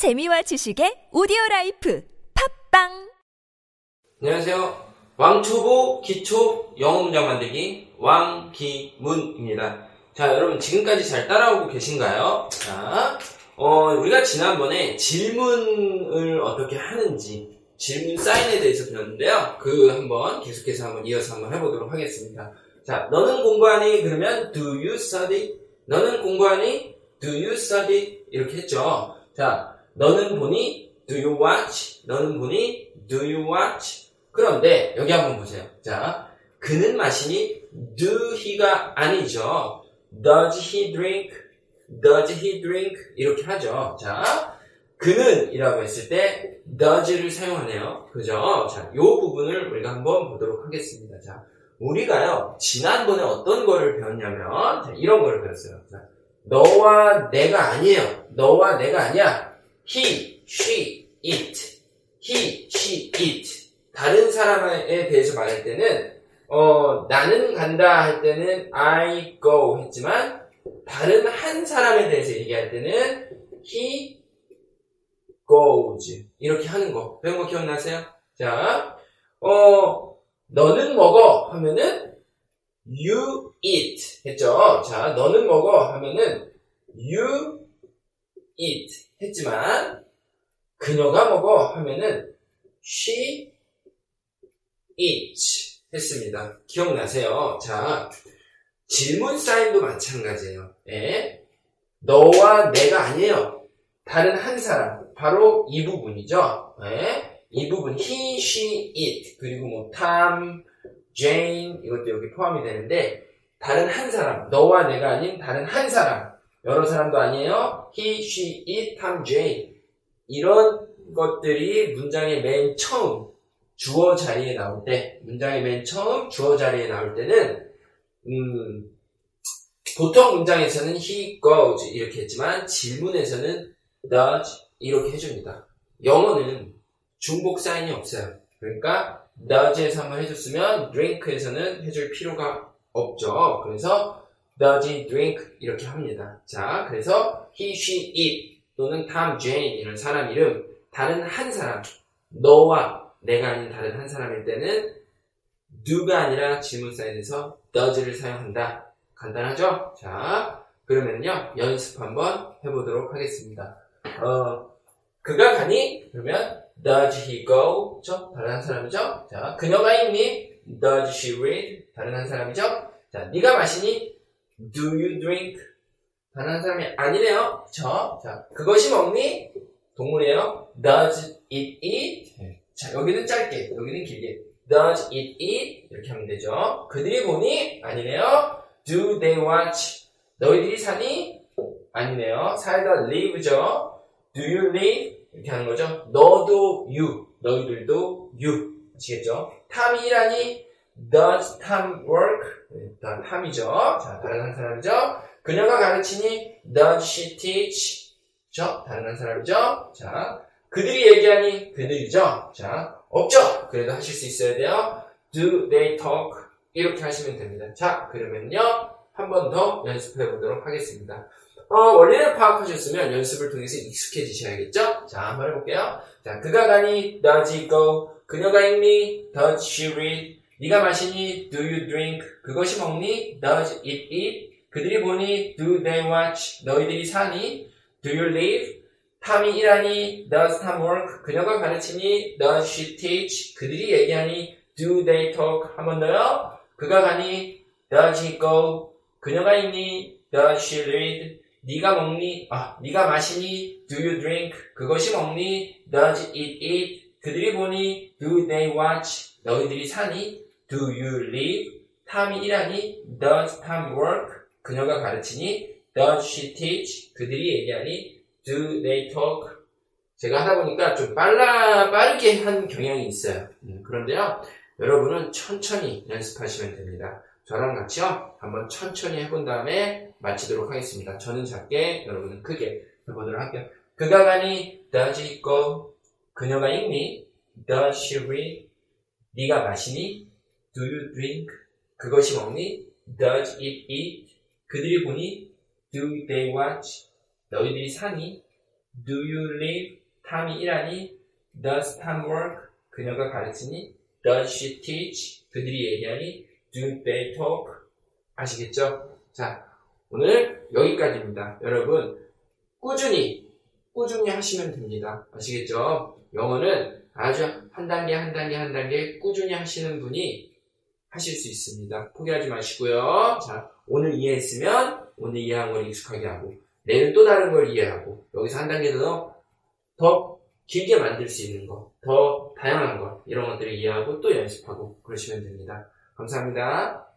재미와 지식의 오디오 life 팟빵 안녕하세요. 왕초보 기초 영어 문장 만들기 왕기문입니다. 자, 여러분 지금까지 잘 따라오고 계신가요? 자, 어, 우리가 지난번에 질문을 어떻게 하는지 질문 사인에 대해서 배웠는데요. 그 한번 계속해서 한번 이어서 한번 해보도록 하겠습니다. 자, 너는 공부하니? 그러면 do you study? 너는 공부하니? do you study? 이렇게 했죠. 자, 너는 보니? do you watch? 너는 보니? do you watch? 그런데 여기 한번 보세요. 자, 그는 마시니? do he가 아니죠. does he drink? does he drink? 이렇게 하죠. 자, 그는 이라고 했을 때 does를 사용하네요. 그죠? 자, 요 부분을 우리가 한번 보도록 하겠습니다. 자, 우리가요, 지난번에 어떤 거를 배웠냐면, 자, 이런 거를 배웠어요. 자, 너와 내가 아니에요. 너와 내가 아니야. He, she, it. he, she, it. 다른 사람에 대해서 말할 때는, 어, 나는 간다 할 때는 I go 했지만, 다른 한 사람에 대해서 얘기할 때는 he goes. 이렇게 하는 거. 배운 거 기억나세요? 자, 어, 너는 먹어 하면은 you eat 했죠. 자, 너는 먹어 하면은 you eat 했지만 그녀가 먹어 하면은 she eats 했습니다. 기억나세요? 자, 질문 사인도 마찬가지예요. 예? 너와 내가 아니에요. 다른 한 사람. 바로 이 부분이죠. 예? 이 부분 he, she, it 그리고 뭐 Tom, Jane 이것도 여기 포함이 되는데 다른 한 사람 너와 내가 아닌 다른 한 사람 여러 사람도 아니에요. he, she, it, Tom, Jane 이런 것들이 문장의 맨 처음 주어 자리에 나올 때 문장의 맨 처음 주어 자리에 나올 때는 음, 보통 문장에서는 he goes 이렇게 했지만 질문에서는 does 이렇게 해줍니다. 영어는 중복 사인이 없어요. 그러니까 does에서 한번 해줬으면 drink에서는 해줄 필요가 없죠. 그래서 does he drink 이렇게 합니다. 자, 그래서 he, she, it 또는 Tom, Jane 이런 사람 이름 다른 한 사람 너와 내가 아닌 다른 한 사람일 때는 do가 아니라 질문 사인에서 does를 사용한다. 간단하죠? 자, 그러면요 연습 한번 해보도록 하겠습니다. 어, 그가 가니? 그러면 does he go? 죠? 다른 한 사람이죠? 자, 그녀가 있니? does she read? 다른 한 사람이죠? 자, 네가 마시니? Do you drink? 다른 한 사람이 아니네요. 저. 자, 그것이 먹니? 동물이에요. does it eat? 자, 여기는 짧게, 여기는 길게. does it eat? 이렇게 하면 되죠. 그들이 보니? 아니네요. do they watch? 너희들이 사니? 아니네요. 살다 live죠. Do you live? 이렇게 하는 거죠. 너도 you, 너희들도 you. 아시겠죠? 탐이 일하니? Does Tom work? 일단 탐이죠. 자, 다른 한 사람이죠. 그녀가 가르치니? Does she teach? 죠? 다른 한 사람이죠. 자, 그들이 얘기하니? 그들이죠. 자, 없죠. 그래도 하실 수 있어야 돼요. Do they talk? 이렇게 하시면 됩니다. 자, 그러면요. 한 번 더 연습해 보도록 하겠습니다. 어, 원리를 파악하셨으면 연습을 통해서 익숙해지셔야겠죠? 자, 한번 해볼게요. 자, 그가 가니, does he go? 그녀가 읽니? does she read? 네가 마시니? do you drink? 그것이 먹니? does it eat? 그들이 보니? do they watch? 너희들이 사니? do you live? 탐이 일하니? does Tom work? 그녀가 가르치니? does she teach? 그들이 얘기하니? do they talk? 한 번 더요. 그가 가니? does he go? 그녀가 읽니? does she read? 네가 먹니? 아, 네가 마시니? Do you drink? 그것이 먹니? Does it eat? 그들이 보니? Do they watch? 너희들이 사니? Do you live? 탐이 일하니? Does Tom work? 그녀가 가르치니? Does she teach? 그들이 얘기하니? Do they talk? 제가 하다 보니까 좀 빨라, 빠르게 한 경향이 있어요. 음, 그런데요, 여러분은 천천히 연습하시면 됩니다. 저랑 같이요, 한번 천천히 해본 다음에 마치도록 하겠습니다. 저는 작게, 여러분은 크게 해보도록 할게요. 그가 가니, does he go? 그녀가 읽니? does she read? 네가 마시니? Do you drink? 그것이 먹니? does it eat? 그들이 보니? do they watch? 너희들이 사니? Do you live? 탐이 일하니? Does Tom work? 그녀가 가르치니? Does she teach? 그들이 얘기하니? Do they talk? 아시겠죠? 자, 오늘 여기까지입니다. 여러분, 꾸준히, 꾸준히 하시면 됩니다. 아시겠죠? 영어는 아주 한 단계, 한 단계, 한 단계 꾸준히 하시는 분이 하실 수 있습니다. 포기하지 마시고요. 자, 오늘 이해했으면 오늘 이해한 걸 익숙하게 하고, 내일 또 다른 걸 이해하고, 여기서 한 단계 더, 더 길게 만들 수 있는 거, 더 다양한 거, 이런 것들을 이해하고 또 연습하고 그러시면 됩니다. 감사합니다.